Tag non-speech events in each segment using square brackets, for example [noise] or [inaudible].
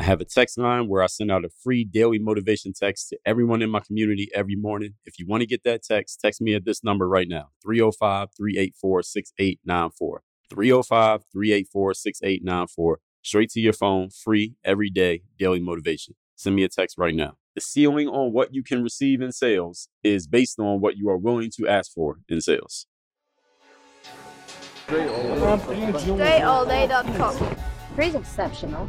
I have a text line where I send out a free daily motivation text to everyone in my community every morning. If you want to get that text, text me at this number right now 305 384 6894. 305 384 6894. Straight to your phone, free, every day, daily motivation. Send me a text right now. The ceiling on what you can receive in sales is based on what you are willing to ask for in sales. DreAllDay.com. Pretty exceptional.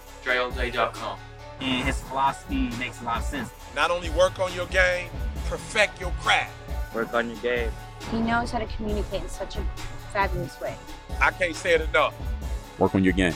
DreAllDay.com. And his philosophy makes a lot of sense. Not only work on your game, perfect your craft. Work on your game. He knows how to communicate in such a fabulous way. I can't say it enough. Work on your game.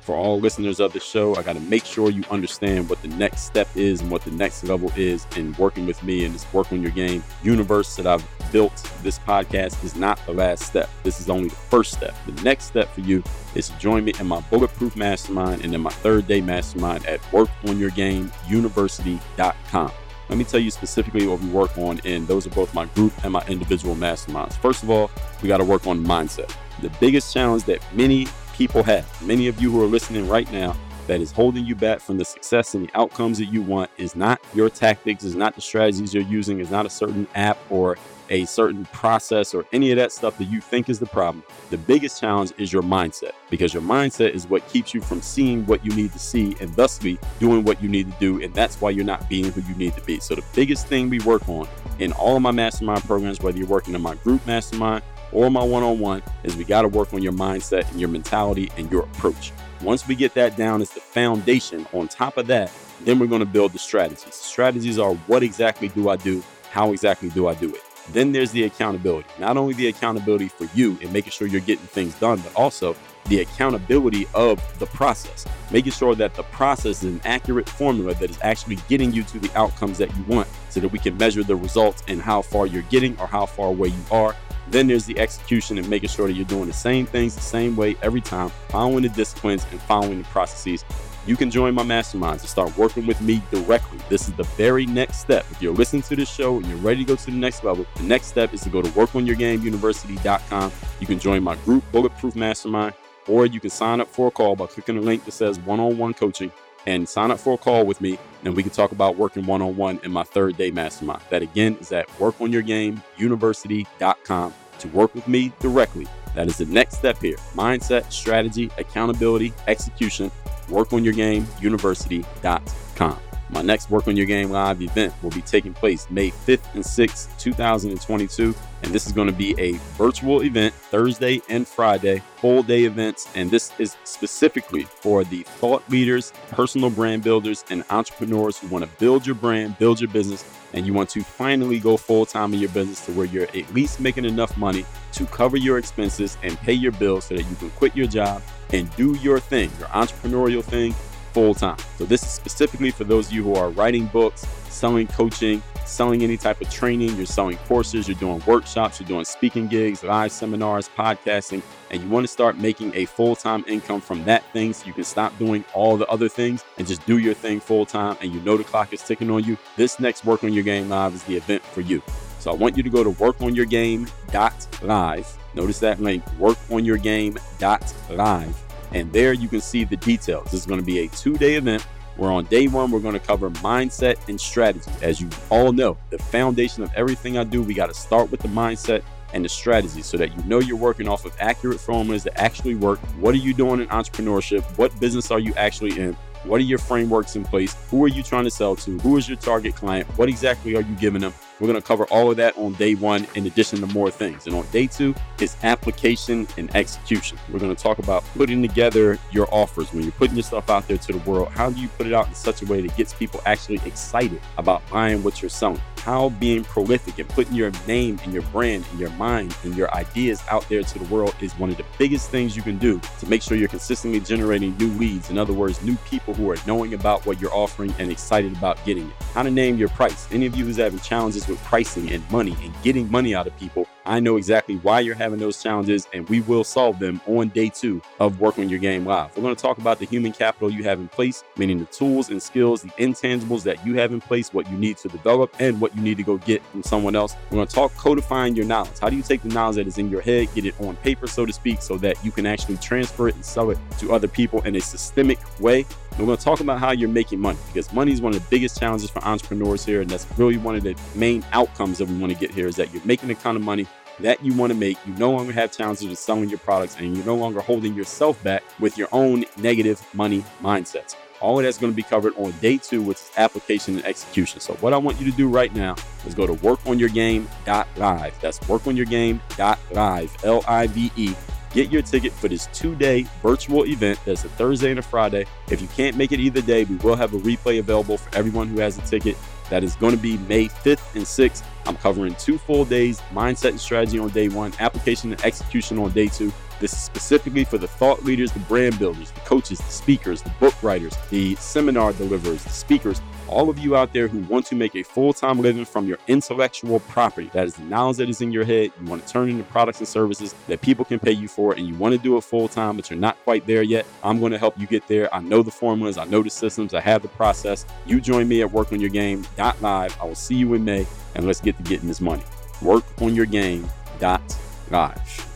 For all listeners of the show, I got to make sure you understand what the next step is and what the next level is in working with me and this Work on Your Game universe that I've built. This podcast is not the last step. This is only the first step. The next step for you is to join me in my Bulletproof Mastermind and in my third day mastermind at workonyourgameuniversity.com. Let me tell you specifically what we work on, and those are both my group and my individual masterminds. First of all, we got to work on mindset. The biggest challenge that many people have, many of you who are listening right now, that is holding you back from the success and the outcomes that you want is not your tactics, is not the strategies you're using, is not a certain app or a certain process or any of that stuff that you think is the problem. The biggest challenge is your mindset because your mindset is what keeps you from seeing what you need to see and thusly doing what you need to do. And that's why you're not being who you need to be. So, the biggest thing we work on in all of my mastermind programs, whether you're working in my group mastermind or my one on one, is we got to work on your mindset and your mentality and your approach. Once we get that down as the foundation, on top of that, then we're going to build the strategies. Strategies are what exactly do I do? How exactly do I do it? Then there's the accountability. Not only the accountability for you and making sure you're getting things done, but also the accountability of the process, making sure that the process is an accurate formula that is actually getting you to the outcomes that you want so that we can measure the results and how far you're getting or how far away you are. Then there's the execution and making sure that you're doing the same things the same way every time, following the disciplines and following the processes you can join my masterminds and start working with me directly. This is the very next step. If you're listening to this show and you're ready to go to the next level, the next step is to go to workonyourgameuniversity.com. You can join my group, Bulletproof Mastermind, or you can sign up for a call by clicking the link that says one on one coaching and sign up for a call with me. And we can talk about working one on one in my third day mastermind. That again is at workonyourgameuniversity.com to work with me directly. That is the next step here mindset, strategy, accountability, execution workonyourgameuniversity.com. My next Work on Your Game Live event will be taking place May 5th and 6th, 2022. And this is going to be a virtual event Thursday and Friday, full day events. And this is specifically for the thought leaders, personal brand builders, and entrepreneurs who want to build your brand, build your business, and you want to finally go full time in your business to where you're at least making enough money to cover your expenses and pay your bills so that you can quit your job and do your thing, your entrepreneurial thing, full time. So, this is specifically for those of you who are writing books, selling coaching, selling any type of training, you're selling courses, you're doing workshops, you're doing speaking gigs, live seminars, podcasting, and you want to start making a full time income from that thing so you can stop doing all the other things and just do your thing full time and you know the clock is ticking on you. This next Work on Your Game Live is the event for you. So, I want you to go to workonyourgame.live. Notice that link, workonyourgame.live. And there you can see the details. This is going to be a two day event where on day one, we're going to cover mindset and strategy. As you all know, the foundation of everything I do, we got to start with the mindset and the strategy so that you know you're working off of accurate formulas that actually work. What are you doing in entrepreneurship? What business are you actually in? What are your frameworks in place? Who are you trying to sell to? Who is your target client? What exactly are you giving them? We're going to cover all of that on day one, in addition to more things. And on day two is application and execution. We're going to talk about putting together your offers. When you're putting yourself out there to the world, how do you put it out in such a way that gets people actually excited about buying what you're selling? How being prolific and putting your name and your brand and your mind and your ideas out there to the world is one of the biggest things you can do to make sure you're consistently generating new leads. In other words, new people who are knowing about what you're offering and excited about getting it. How to name your price. Any of you who's having challenges with pricing and money and getting money out of people, I know exactly why you're having those challenges, and we will solve them on day two of Work on Your Game Live. We're going to talk about the human capital you have in place, meaning the tools and skills, the intangibles that you have in place, what you need to develop, and what you need to go get from someone else. We're going to talk codifying your knowledge. How do you take the knowledge that is in your head, get it on paper, so to speak, so that you can actually transfer it and sell it to other people in a systemic way? We're going to talk about how you're making money because money is one of the biggest challenges for entrepreneurs here. And that's really one of the main outcomes that we want to get here is that you're making the kind of money that you want to make. You no longer have challenges with selling your products and you're no longer holding yourself back with your own negative money mindsets. All of that's going to be covered on day two, which is application and execution. So, what I want you to do right now is go to workonyourgame.live. That's workonyourgame.live, L I V E. Get your ticket for this two day virtual event. That's a Thursday and a Friday. If you can't make it either day, we will have a replay available for everyone who has a ticket. That is going to be May 5th and 6th. I'm covering two full days mindset and strategy on day one, application and execution on day two. This is specifically for the thought leaders, the brand builders, the coaches, the speakers, the book writers, the seminar deliverers, the speakers, all of you out there who want to make a full time living from your intellectual property. That is the knowledge that is in your head. You want to turn into products and services that people can pay you for, and you want to do it full time, but you're not quite there yet. I'm going to help you get there. I know the formulas, I know the systems, I have the process. You join me at workonyourgame.live. I will see you in May, and let's get to getting this money. Workonyourgame.live.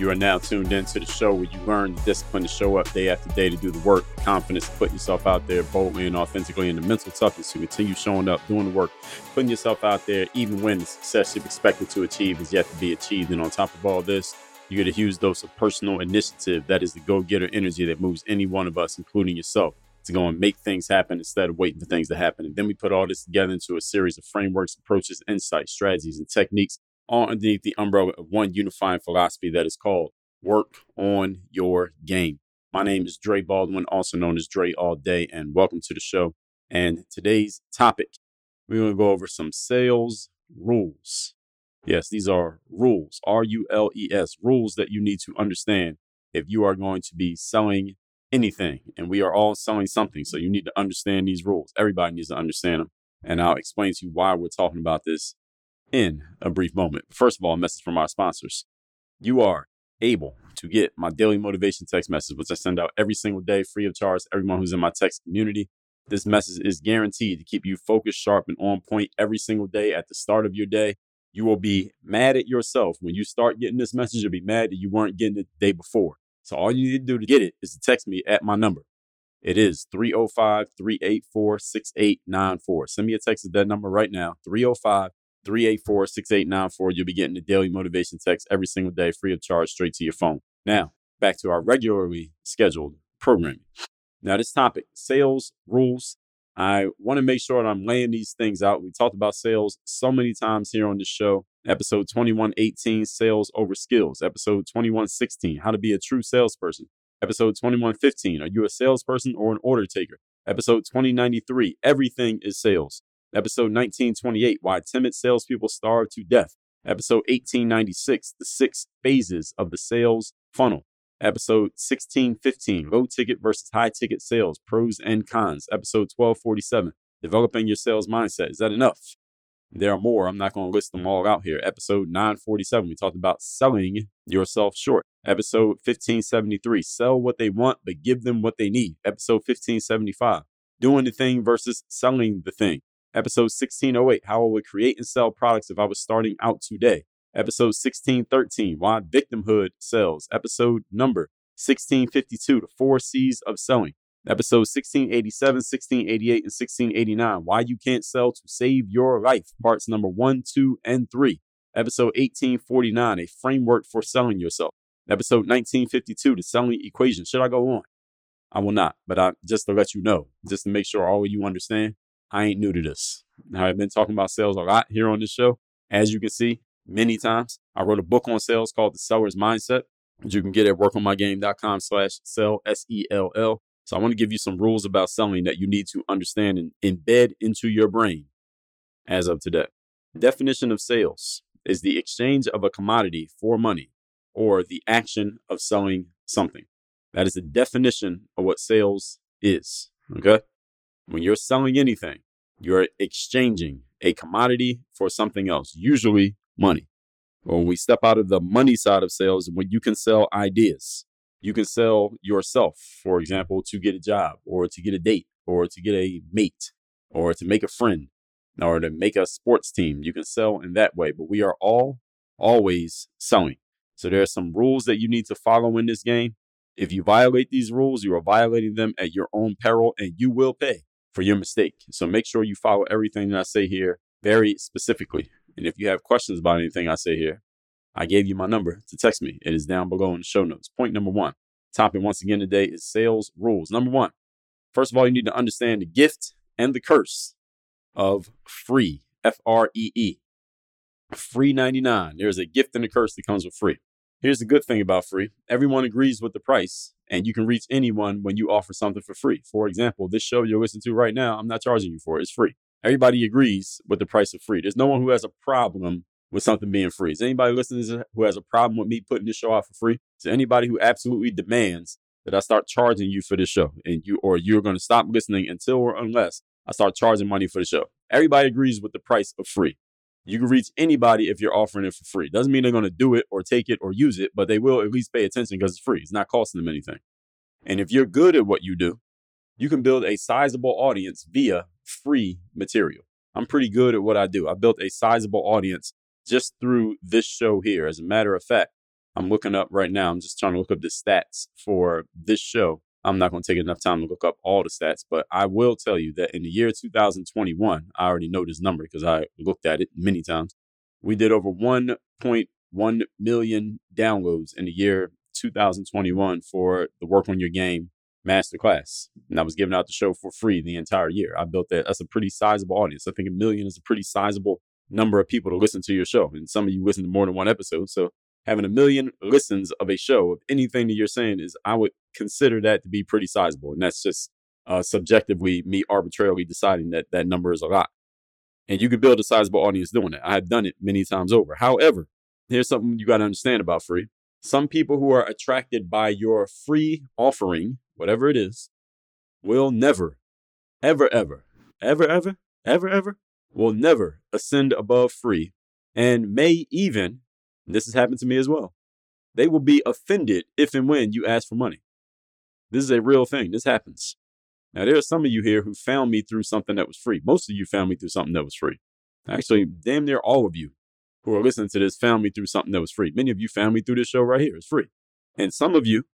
You are now tuned into the show where you learn the discipline to show up day after day to do the work, the confidence to put yourself out there boldly and authentically, and the mental toughness to continue showing up, doing the work, putting yourself out there, even when the success you've expected to achieve is yet to be achieved. And on top of all this, you get a huge dose of personal initiative. That is the go getter energy that moves any one of us, including yourself, to go and make things happen instead of waiting for things to happen. And then we put all this together into a series of frameworks, approaches, insights, strategies, and techniques all underneath the umbrella of one unifying philosophy that is called work on your game. My name is Dre Baldwin, also known as Dre All Day, and welcome to the show. And today's topic, we're going to go over some sales rules. Yes, these are rules, R U L E S, rules that you need to understand if you are going to be selling anything. And we are all selling something. So you need to understand these rules. Everybody needs to understand them. And I'll explain to you why we're talking about this in a brief moment. First of all, a message from our sponsors. You are able to get my daily motivation text message, which I send out every single day free of charge to everyone who's in my text community. This message is guaranteed to keep you focused, sharp, and on point every single day at the start of your day. You will be mad at yourself when you start getting this message. You'll be mad that you weren't getting it the day before. So all you need to do to get it is to text me at my number. It is 305 384 6894. Send me a text at that number right now 305 384 6894. You'll be getting the daily motivation text every single day, free of charge, straight to your phone. Now, back to our regularly scheduled programming. Now, this topic sales rules. I want to make sure that I'm laying these things out. We talked about sales so many times here on the show. Episode 2118, Sales Over Skills. Episode 2116, How to Be a True Salesperson. Episode 2115, Are you a salesperson or an order taker? Episode 2093, Everything is Sales. Episode 1928, Why Timid Salespeople Starve to Death. Episode 1896, The Six Phases of the Sales Funnel. Episode 1615, Low Ticket versus High Ticket Sales, Pros and Cons. Episode 1247, Developing Your Sales Mindset. Is that enough? There are more. I'm not going to list them all out here. Episode 947, we talked about selling yourself short. Episode 1573, Sell what they want, but give them what they need. Episode 1575, Doing the thing versus selling the thing. Episode 1608, How I Would Create and Sell Products If I Was Starting Out Today. Episode 1613, Why Victimhood Sells. Episode number 1652, The Four C's of Selling. Episode 1687, 1688, and 1689, Why You Can't Sell to Save Your Life. Parts number 1, 2, and 3. Episode 1849, A Framework for Selling Yourself. Episode 1952, The Selling Equation. Should I go on? I will not, but I, just to let you know, just to make sure all of you understand, I ain't new to this. Now, I've been talking about sales a lot here on this show, as you can see many times. I wrote a book on sales called The Seller's Mindset, which you can get at workonmygame.com slash sell, S-E-L-L. So I want to give you some rules about selling that you need to understand and embed into your brain as of today. Definition of sales is the exchange of a commodity for money or the action of selling something. That is the definition of what sales is. Okay. When you're selling anything, you're exchanging a commodity for something else, usually money. When we step out of the money side of sales, when you can sell ideas, you can sell yourself, for example, to get a job or to get a date or to get a mate or to make a friend or to make a sports team. You can sell in that way, but we are all always selling. So there are some rules that you need to follow in this game. If you violate these rules, you are violating them at your own peril and you will pay for your mistake. So make sure you follow everything that I say here very specifically. And if you have questions about anything I say here, I gave you my number to text me. It is down below in the show notes. Point number one. Topic once again today is sales rules. Number one, first of all, you need to understand the gift and the curse of free. F R E E. Free 99. There's a gift and a curse that comes with free. Here's the good thing about free everyone agrees with the price, and you can reach anyone when you offer something for free. For example, this show you're listening to right now, I'm not charging you for it, it's free. Everybody agrees with the price of free. There's no one who has a problem with something being free. Is anybody listening who has a problem with me putting this show out for free? Is anybody who absolutely demands that I start charging you for this show and you or you're going to stop listening until or unless I start charging money for the show? Everybody agrees with the price of free. You can reach anybody if you're offering it for free. Doesn't mean they're going to do it or take it or use it, but they will at least pay attention because it's free. It's not costing them anything. And if you're good at what you do, you can build a sizable audience via free material. I'm pretty good at what I do. I built a sizable audience just through this show here. As a matter of fact, I'm looking up right now. I'm just trying to look up the stats for this show. I'm not going to take enough time to look up all the stats, but I will tell you that in the year 2021, I already know this number because I looked at it many times. We did over 1.1 million downloads in the year 2021 for the Work on Your Game masterclass. And I was giving out the show for free the entire year. I built that. That's a pretty sizable audience. I think a million is a pretty sizable number of people to listen to your show. And some of you listen to more than one episode. So having a million listens of a show of anything that you're saying is, I would consider that to be pretty sizable. And that's just uh, subjectively me arbitrarily deciding that that number is a lot. And you can build a sizable audience doing it. I have done it many times over. However, here's something you got to understand about free. Some people who are attracted by your free offering, whatever it is, will never, ever, ever, ever, ever, ever, ever, will never ascend above free and may even, this has happened to me as well, they will be offended if and when you ask for money. This is a real thing. This happens. Now, there are some of you here who found me through something that was free. Most of you found me through something that was free. Actually, damn near all of you who are listening to this found me through something that was free. Many of you found me through this show right here. It's free. And some of you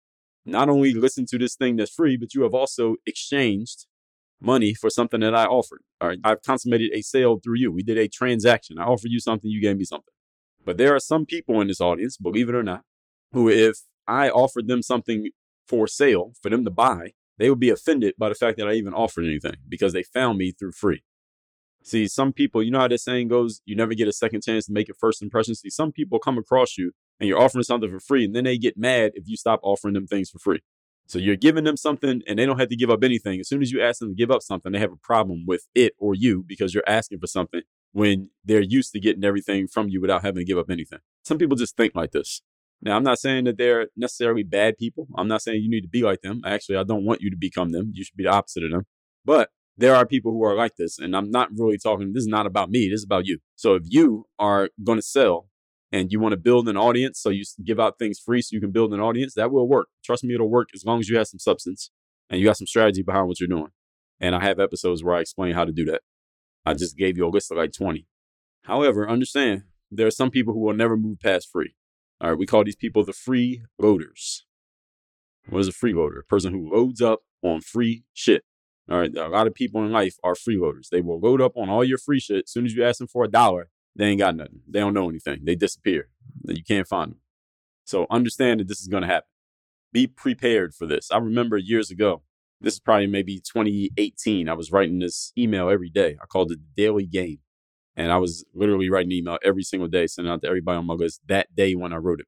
not only listen to this thing that's free, but you have also exchanged money for something that I offered. All right. I've consummated a sale through you. We did a transaction. I offered you something, you gave me something. But there are some people in this audience, believe it or not, who, if I offered them something for sale for them to buy, they would be offended by the fact that I even offered anything because they found me through free. See, some people, you know how that saying goes, you never get a second chance to make a first impression. See, some people come across you and you're offering something for free, and then they get mad if you stop offering them things for free. So you're giving them something and they don't have to give up anything. As soon as you ask them to give up something, they have a problem with it or you because you're asking for something when they're used to getting everything from you without having to give up anything. Some people just think like this. Now, I'm not saying that they're necessarily bad people. I'm not saying you need to be like them. Actually, I don't want you to become them. You should be the opposite of them. But there are people who are like this. And I'm not really talking, this is not about me. This is about you. So if you are going to sell and you want to build an audience, so you give out things free so you can build an audience, that will work. Trust me, it'll work as long as you have some substance and you got some strategy behind what you're doing. And I have episodes where I explain how to do that. I just gave you a list of like 20. However, understand there are some people who will never move past free. All right, we call these people the free loaders. What is a free freeloader? A person who loads up on free shit. All right, a lot of people in life are freeloaders. They will load up on all your free shit. As soon as you ask them for a dollar, they ain't got nothing. They don't know anything. They disappear. You can't find them. So understand that this is going to happen. Be prepared for this. I remember years ago, This is probably maybe 2018. I was writing this email every day. I called it the Daily Game. And I was literally writing email every single day, sending out to everybody on my list that day when I wrote it.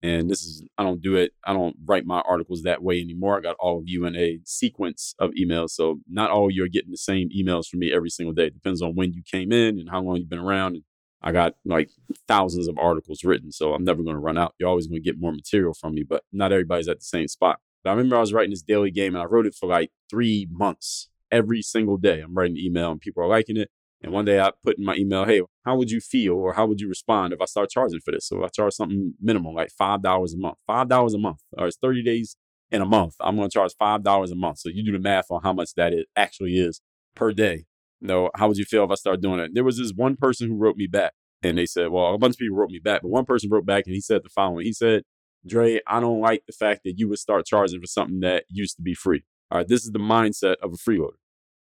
And this is, I don't do it, I don't write my articles that way anymore. I got all of you in a sequence of emails. So not all you're getting the same emails from me every single day. It depends on when you came in and how long you've been around. And I got like thousands of articles written. So I'm never going to run out. You're always going to get more material from me, but not everybody's at the same spot. But I remember I was writing this daily game and I wrote it for like three months every single day. I'm writing email and people are liking it. And one day I put in my email, hey, how would you feel or how would you respond if I start charging for this? So I charge something minimal, like $5 a month, $5 a month, or it's 30 days in a month, I'm going to charge $5 a month. So you do the math on how much that it actually is per day. No, how would you feel if I start doing it? There was this one person who wrote me back and they said, well, a bunch of people wrote me back, but one person wrote back and he said the following. He said, Dre, I don't like the fact that you would start charging for something that used to be free. All right, this is the mindset of a freeloader.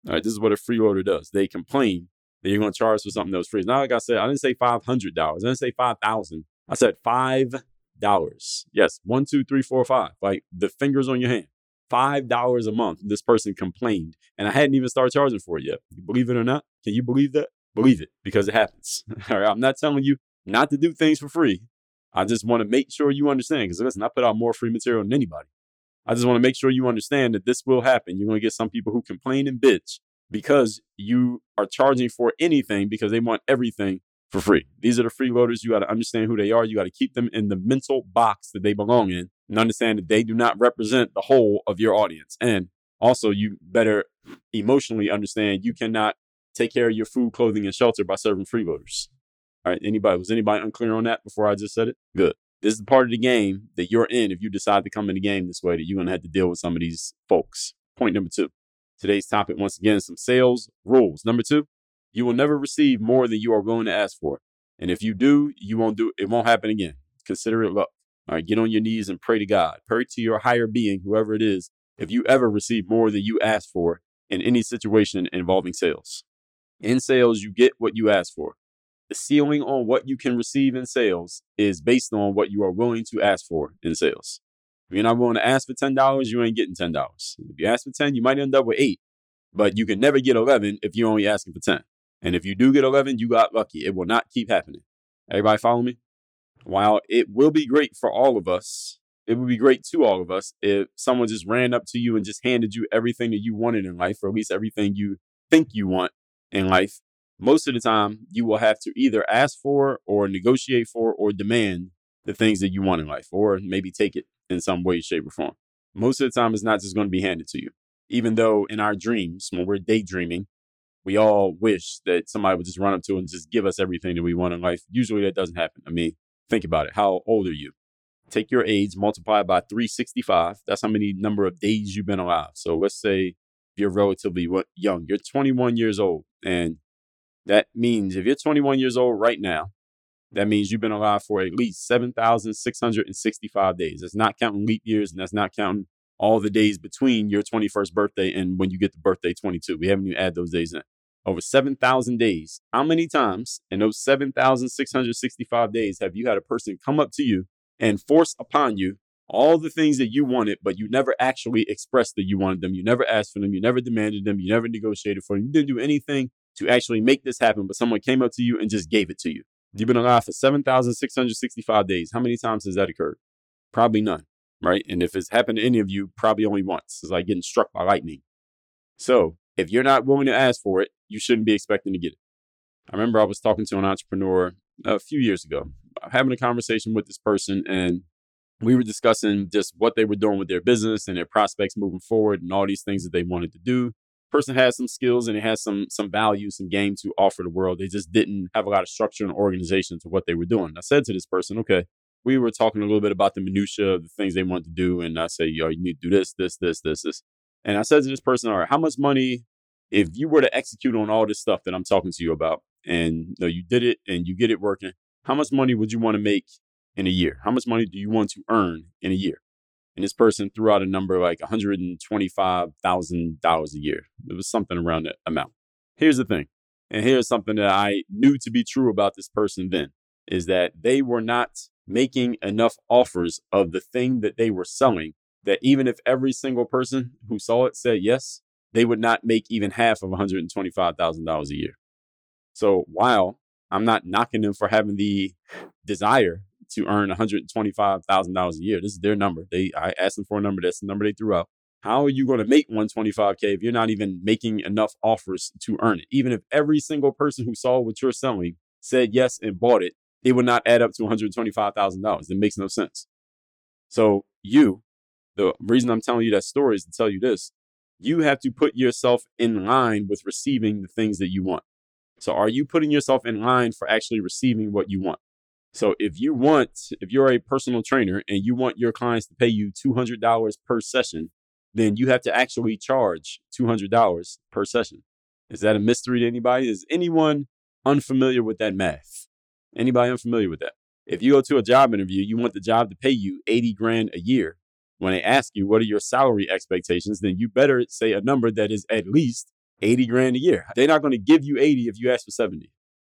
All right, this is what a freeloader does. They complain that you're going to charge for something that was free. Now, like I said, I didn't say five hundred dollars. I didn't say five thousand. I said five dollars. Yes, one, two, three, four, five. Like the fingers on your hand. Five dollars a month. This person complained, and I hadn't even started charging for it yet. Believe it or not? Can you believe that? Believe it because it happens. [laughs] All right, I'm not telling you not to do things for free. I just want to make sure you understand because listen, I put out more free material than anybody. I just want to make sure you understand that this will happen. You're going to get some people who complain and bitch because you are charging for anything because they want everything for free. These are the freeloaders. You got to understand who they are. You got to keep them in the mental box that they belong in and understand that they do not represent the whole of your audience. And also, you better emotionally understand you cannot take care of your food, clothing, and shelter by serving freeloaders. All right. Anybody, was anybody unclear on that before I just said it? Good. This is the part of the game that you're in if you decide to come in the game this way, that you're going to have to deal with some of these folks. Point number two. Today's topic, once again, some sales rules. Number two, you will never receive more than you are willing to ask for. And if you do, you won't do it won't happen again. Consider it luck. All right, get on your knees and pray to God. Pray to your higher being, whoever it is, if you ever receive more than you ask for in any situation involving sales. In sales, you get what you ask for. The ceiling on what you can receive in sales is based on what you are willing to ask for in sales. If you're not willing to ask for $10, you ain't getting $10. If you ask for 10, you might end up with eight, but you can never get 11 if you're only asking for 10. And if you do get 11, you got lucky. It will not keep happening. Everybody follow me? While it will be great for all of us, it would be great to all of us if someone just ran up to you and just handed you everything that you wanted in life, or at least everything you think you want in life. Most of the time, you will have to either ask for or negotiate for or demand the things that you want in life, or maybe take it in some way, shape, or form. Most of the time, it's not just going to be handed to you. Even though in our dreams, when we're daydreaming, we all wish that somebody would just run up to and just give us everything that we want in life. Usually that doesn't happen. I mean, think about it. How old are you? Take your age, multiply by 365. That's how many number of days you've been alive. So let's say you're relatively young. You're 21 years old. And that means if you're 21 years old right now, that means you've been alive for at least 7,665 days. That's not counting leap years and that's not counting all the days between your 21st birthday and when you get to birthday 22. We haven't even added those days in. Over 7,000 days. How many times in those 7,665 days have you had a person come up to you and force upon you all the things that you wanted, but you never actually expressed that you wanted them? You never asked for them. You never demanded them. You never negotiated for them. You didn't do anything to actually make this happen, but someone came up to you and just gave it to you. You've been alive for 7,665 days. How many times has that occurred? Probably none, right? And if it's happened to any of you, probably only once. It's like getting struck by lightning. So if you're not willing to ask for it, you shouldn't be expecting to get it. I remember I was talking to an entrepreneur a few years ago, having a conversation with this person, and we were discussing just what they were doing with their business and their prospects moving forward and all these things that they wanted to do person has some skills and it has some some value, some game to offer the world. They just didn't have a lot of structure and organization to what they were doing. I said to this person, okay, we were talking a little bit about the minutia of the things they wanted to do, and I say, yo, you need to do this, this, this, this, this. And I said to this person, all right, how much money, if you were to execute on all this stuff that I'm talking to you about, and you, know, you did it and you get it working, how much money would you want to make in a year? How much money do you want to earn in a year? And this person threw out a number like $125,000 a year. It was something around that amount. Here's the thing. And here's something that I knew to be true about this person then is that they were not making enough offers of the thing that they were selling that even if every single person who saw it said yes, they would not make even half of $125,000 a year. So while I'm not knocking them for having the desire to earn $125,000 a year, this is their number. They I asked them for a number, that's the number they threw out. How are you going to make 125k if you're not even making enough offers to earn it? Even if every single person who saw what you're selling said yes and bought it, it would not add up to $125,000. It makes no sense. So you, the reason I'm telling you that story is to tell you this. You have to put yourself in line with receiving the things that you want. So are you putting yourself in line for actually receiving what you want? So if you want, if you're a personal trainer and you want your clients to pay you $200 per session, then you have to actually charge $200 per session. Is that a mystery to anybody? Is anyone unfamiliar with that math? Anybody unfamiliar with that? If you go to a job interview, you want the job to pay you 80 grand a year. When they ask you, what are your salary expectations? Then you better say a number that is at least 80 grand a year. They're not going to give you 80 if you ask for 70.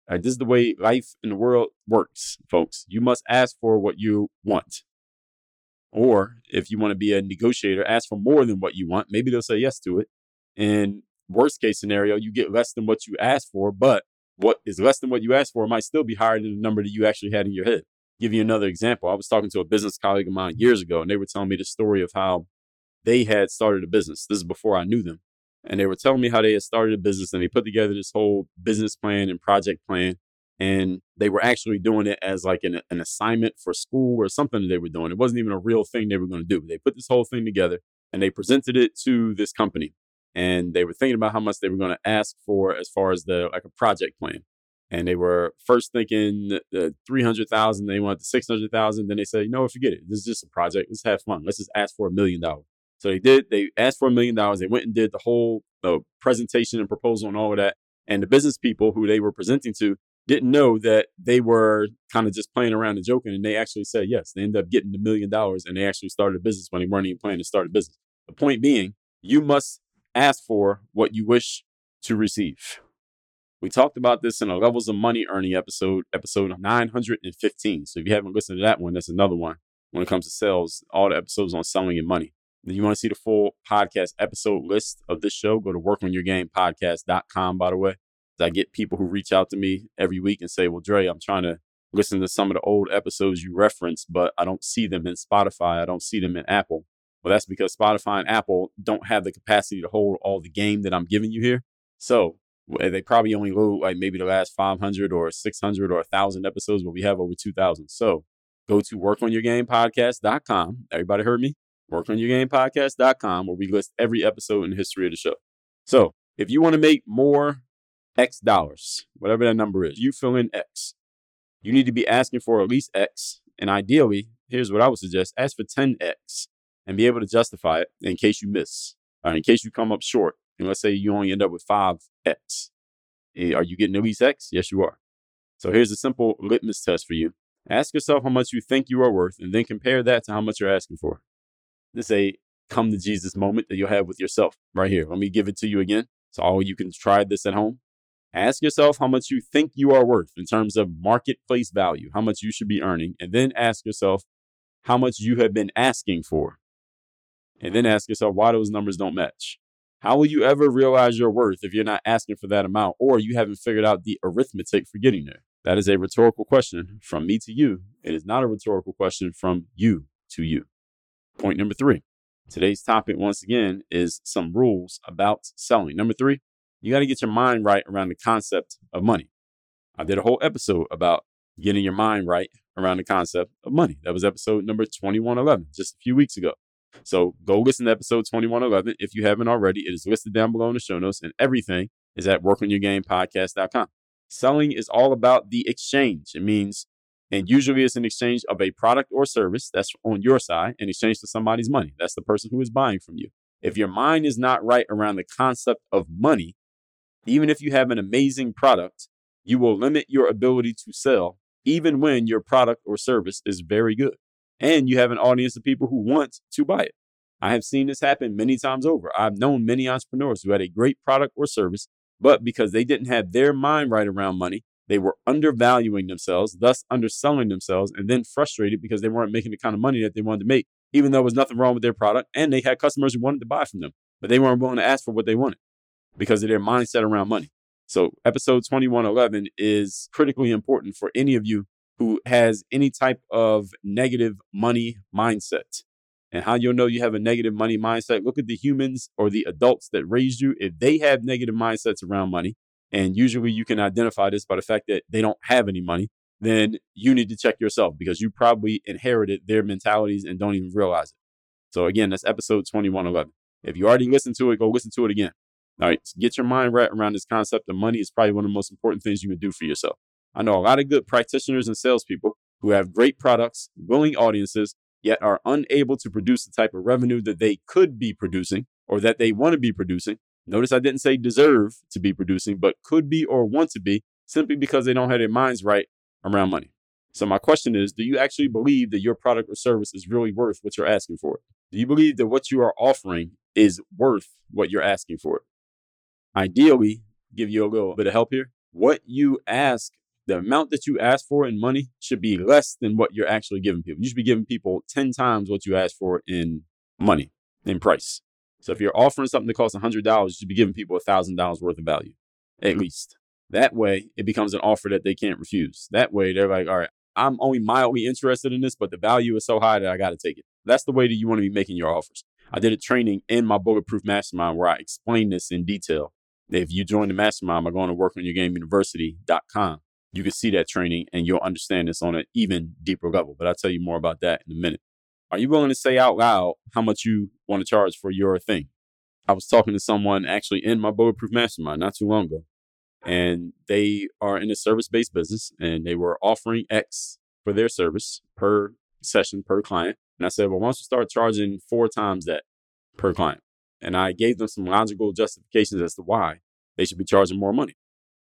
Right, this is the way life in the world works, folks. You must ask for what you want. Or if you want to be a negotiator, ask for more than what you want. Maybe they'll say yes to it. And worst case scenario, you get less than what you asked for, but what is less than what you asked for might still be higher than the number that you actually had in your head. Give you another example. I was talking to a business colleague of mine years ago, and they were telling me the story of how they had started a business. This is before I knew them. And they were telling me how they had started a business and they put together this whole business plan and project plan and they were actually doing it as like an, an assignment for school or something they were doing. It wasn't even a real thing they were going to do. They put this whole thing together and they presented it to this company, and they were thinking about how much they were going to ask for as far as the like a project plan. And they were first thinking the three hundred thousand, they wanted the six hundred thousand. Then they said, you know, forget it. This is just a project. Let's have fun. Let's just ask for a million dollars. So they did. They asked for a million dollars. They went and did the whole presentation and proposal and all of that. And the business people who they were presenting to didn't know that they were kind of just playing around and joking. And they actually said yes. They ended up getting the million dollars and they actually started a business when they weren't even planning to start a business. The point being, you must ask for what you wish to receive. We talked about this in a Levels of Money Earning episode, episode 915. So if you haven't listened to that one, that's another one when it comes to sales, all the episodes on selling and money. If you want to see the full podcast episode list of this show, go to workonyourgamepodcast.com, by the way. I get people who reach out to me every week and say, Well, Dre, I'm trying to listen to some of the old episodes you referenced, but I don't see them in Spotify. I don't see them in Apple. Well, that's because Spotify and Apple don't have the capacity to hold all the game that I'm giving you here. So they probably only load like maybe the last 500 or 600 or 1,000 episodes, but we have over 2,000. So go to workonyourgamepodcast.com. Everybody heard me? Workonyourgamepodcast.com, where we list every episode in the history of the show. So if you want to make more X dollars, whatever that number is. You fill in X. You need to be asking for at least X. And ideally, here's what I would suggest ask for 10X and be able to justify it in case you miss, or in case you come up short. And let's say you only end up with 5X. Eh, are you getting at least X? Yes, you are. So here's a simple litmus test for you. Ask yourself how much you think you are worth and then compare that to how much you're asking for. This is a come to Jesus moment that you'll have with yourself right here. Let me give it to you again. So all you can try this at home. Ask yourself how much you think you are worth in terms of marketplace value, how much you should be earning, and then ask yourself how much you have been asking for. And then ask yourself why those numbers don't match. How will you ever realize your worth if you're not asking for that amount or you haven't figured out the arithmetic for getting there? That is a rhetorical question from me to you. It is not a rhetorical question from you to you. Point number three. Today's topic, once again, is some rules about selling. Number three, you got to get your mind right around the concept of money. I did a whole episode about getting your mind right around the concept of money. That was episode number 2111, just a few weeks ago. So go listen to episode 2111 if you haven't already. It is listed down below in the show notes, and everything is at workonyourgamepodcast.com. Selling is all about the exchange. It means, and usually it's an exchange of a product or service that's on your side in exchange for somebody's money. That's the person who is buying from you. If your mind is not right around the concept of money, even if you have an amazing product, you will limit your ability to sell, even when your product or service is very good. And you have an audience of people who want to buy it. I have seen this happen many times over. I've known many entrepreneurs who had a great product or service, but because they didn't have their mind right around money, they were undervaluing themselves, thus underselling themselves, and then frustrated because they weren't making the kind of money that they wanted to make even though there was nothing wrong with their product and they had customers who wanted to buy from them, but they weren't willing to ask for what they wanted because of their mindset around money. So, episode 2111 is critically important for any of you who has any type of negative money mindset. And how you'll know you have a negative money mindset, look at the humans or the adults that raised you. If they have negative mindsets around money, and usually you can identify this by the fact that they don't have any money, then you need to check yourself because you probably inherited their mentalities and don't even realize it. So, again, that's episode 2111. If you already listened to it, go listen to it again. All right, get your mind right around this concept of money is probably one of the most important things you can do for yourself. I know a lot of good practitioners and salespeople who have great products, willing audiences, yet are unable to produce the type of revenue that they could be producing or that they want to be producing. Notice I didn't say deserve to be producing, but could be or want to be simply because they don't have their minds right around money. So my question is, do you actually believe that your product or service is really worth what you're asking for? Do you believe that what you are offering is worth what you're asking for? Ideally, give you a little bit of help here. What you ask, the amount that you ask for in money should be less than what you're actually giving people. You should be giving people 10 times what you ask for in money, in price. So if you're offering something that costs $100, you should be giving people $1,000 worth of value, at mm-hmm. least. That way, it becomes an offer that they can't refuse. That way, they're like, all right, I'm only mildly interested in this, but the value is so high that I got to take it. That's the way that you want to be making your offers. I did a training in my Bulletproof Mastermind where I explained this in detail. If you join the mastermind by going to workonyourgameuniversity.com, you can see that training and you'll understand this on an even deeper level. But I'll tell you more about that in a minute. Are you willing to say out loud how much you want to charge for your thing? I was talking to someone actually in my Bulletproof Mastermind not too long ago, and they are in a service based business and they were offering X for their service per session per client. And I said, well, why don't you start charging four times that per client? And I gave them some logical justifications as to why they should be charging more money.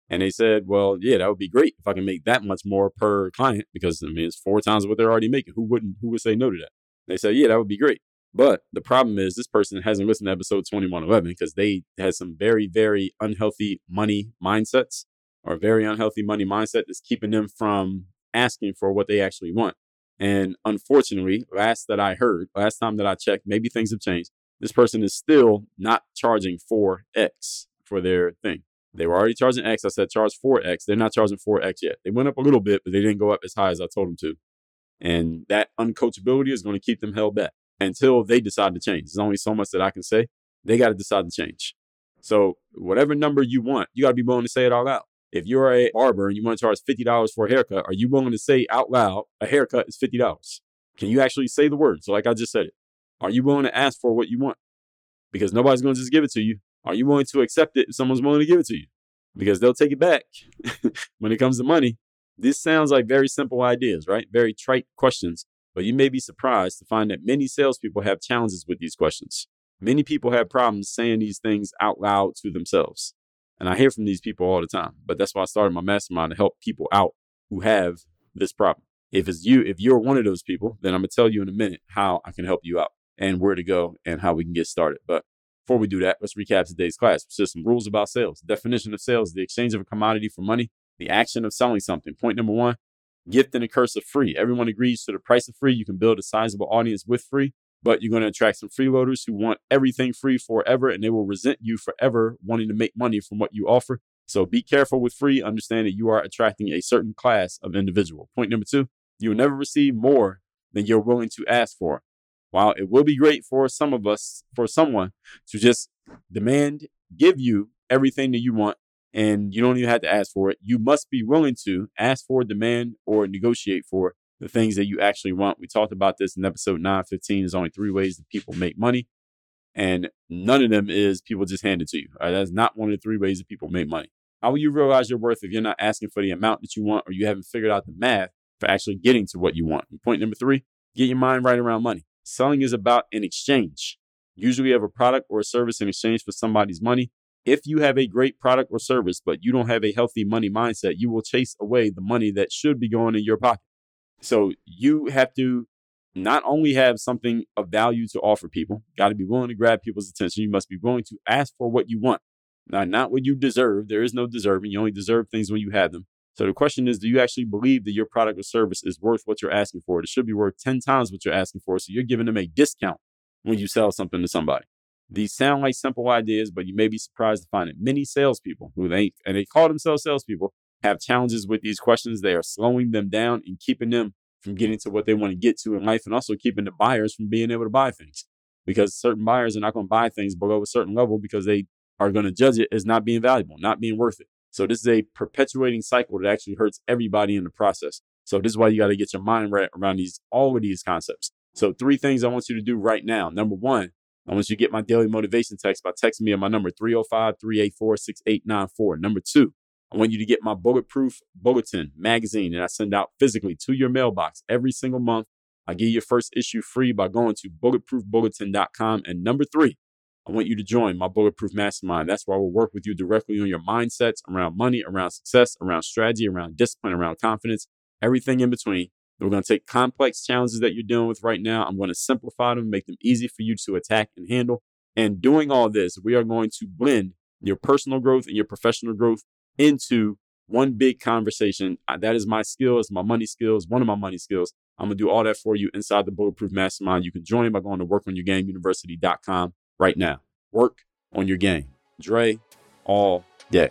And they said, well, yeah, that would be great if I can make that much more per client because I mean, it's four times what they're already making. Who wouldn't, who would say no to that? They said, yeah, that would be great. But the problem is this person hasn't listened to episode 2111 because they had some very, very unhealthy money mindsets or very unhealthy money mindset that's keeping them from asking for what they actually want. And unfortunately, last that I heard, last time that I checked, maybe things have changed. This person is still not charging 4X for their thing. They were already charging X. I said charge 4X. They're not charging 4X yet. They went up a little bit, but they didn't go up as high as I told them to. And that uncoachability is going to keep them held back until they decide to change. There's only so much that I can say. They got to decide to change. So, whatever number you want, you got to be willing to say it all out. If you're a barber and you want to charge $50 for a haircut, are you willing to say out loud, a haircut is $50? Can you actually say the word? So, like I just said it, are you willing to ask for what you want? Because nobody's going to just give it to you. Are you willing to accept it if someone's willing to give it to you? Because they'll take it back [laughs] when it comes to money. This sounds like very simple ideas, right? Very trite questions, but you may be surprised to find that many salespeople have challenges with these questions. Many people have problems saying these things out loud to themselves. And I hear from these people all the time. But that's why I started my mastermind to help people out who have this problem. If it's you, if you're one of those people, then I'm going to tell you in a minute how I can help you out and where to go and how we can get started. But before we do that, let's recap today's class. Just some rules about sales. Definition of sales, the exchange of a commodity for money, the action of selling something. Point number one, gift and a curse of free. Everyone agrees to the price of free. You can build a sizable audience with free, but you're going to attract some freeloaders who want everything free forever and they will resent you forever wanting to make money from what you offer. So be careful with free. Understand that you are attracting a certain class of individual. Point number two, you will never receive more than you're willing to ask for. While it will be great for some of us, for someone to just demand, give you everything that you want, and you don't even have to ask for it. You must be willing to ask for, demand, or negotiate for the things that you actually want. We talked about this in episode 915. There's only three ways that people make money, and none of them is people just hand it to you. Right? That's not one of the three ways that people make money. How will you realize your worth if you're not asking for the amount that you want or you haven't figured out the math for actually getting to what you want? And point number three, get your mind right around money. Selling is about an exchange. Usually have a product or a service in exchange for somebody's money. If you have a great product or service, but you don't have a healthy money mindset, you will chase away the money that should be going in your pocket. So you have to not only have something of value to offer people, got to be willing to grab people's attention. You must be willing to ask for what you want. Now, not what you deserve. There is no deserving. You only deserve things when you have them. So the question is, do you actually believe that your product or service is worth what you're asking for? It should be worth 10 times what you're asking for. So you're giving them a discount when you sell something to somebody. These sound like simple ideas, but you may be surprised to find that many salespeople who they and they call themselves salespeople have challenges with these questions. They are slowing them down and keeping them from getting to what they want to get to in life, and also keeping the buyers from being able to buy things. Because certain buyers are not going to buy things below a certain level because they are going to judge it as not being valuable, not being worth it. So this is a perpetuating cycle that actually hurts everybody in the process. So this is why you got to get your mind right around these all of these concepts. So three things I want you to do right now. Number one, I want you to get my daily motivation text by texting me on my number 305-384-6894. Number two, I want you to get my bulletproof bulletin magazine that I send out physically to your mailbox every single month. I give you your first issue free by going to bulletproofbulletin.com. And number three, I want you to join my Bulletproof Mastermind. That's where I will work with you directly on your mindsets around money, around success, around strategy, around discipline, around confidence, everything in between. We're going to take complex challenges that you're dealing with right now. I'm going to simplify them, make them easy for you to attack and handle. And doing all this, we are going to blend your personal growth and your professional growth into one big conversation. That is my skills, my money skills, one of my money skills. I'm going to do all that for you inside the Bulletproof Mastermind. You can join by going to workonyourgameuniversity.com right now. Work on your game. Dre, all day.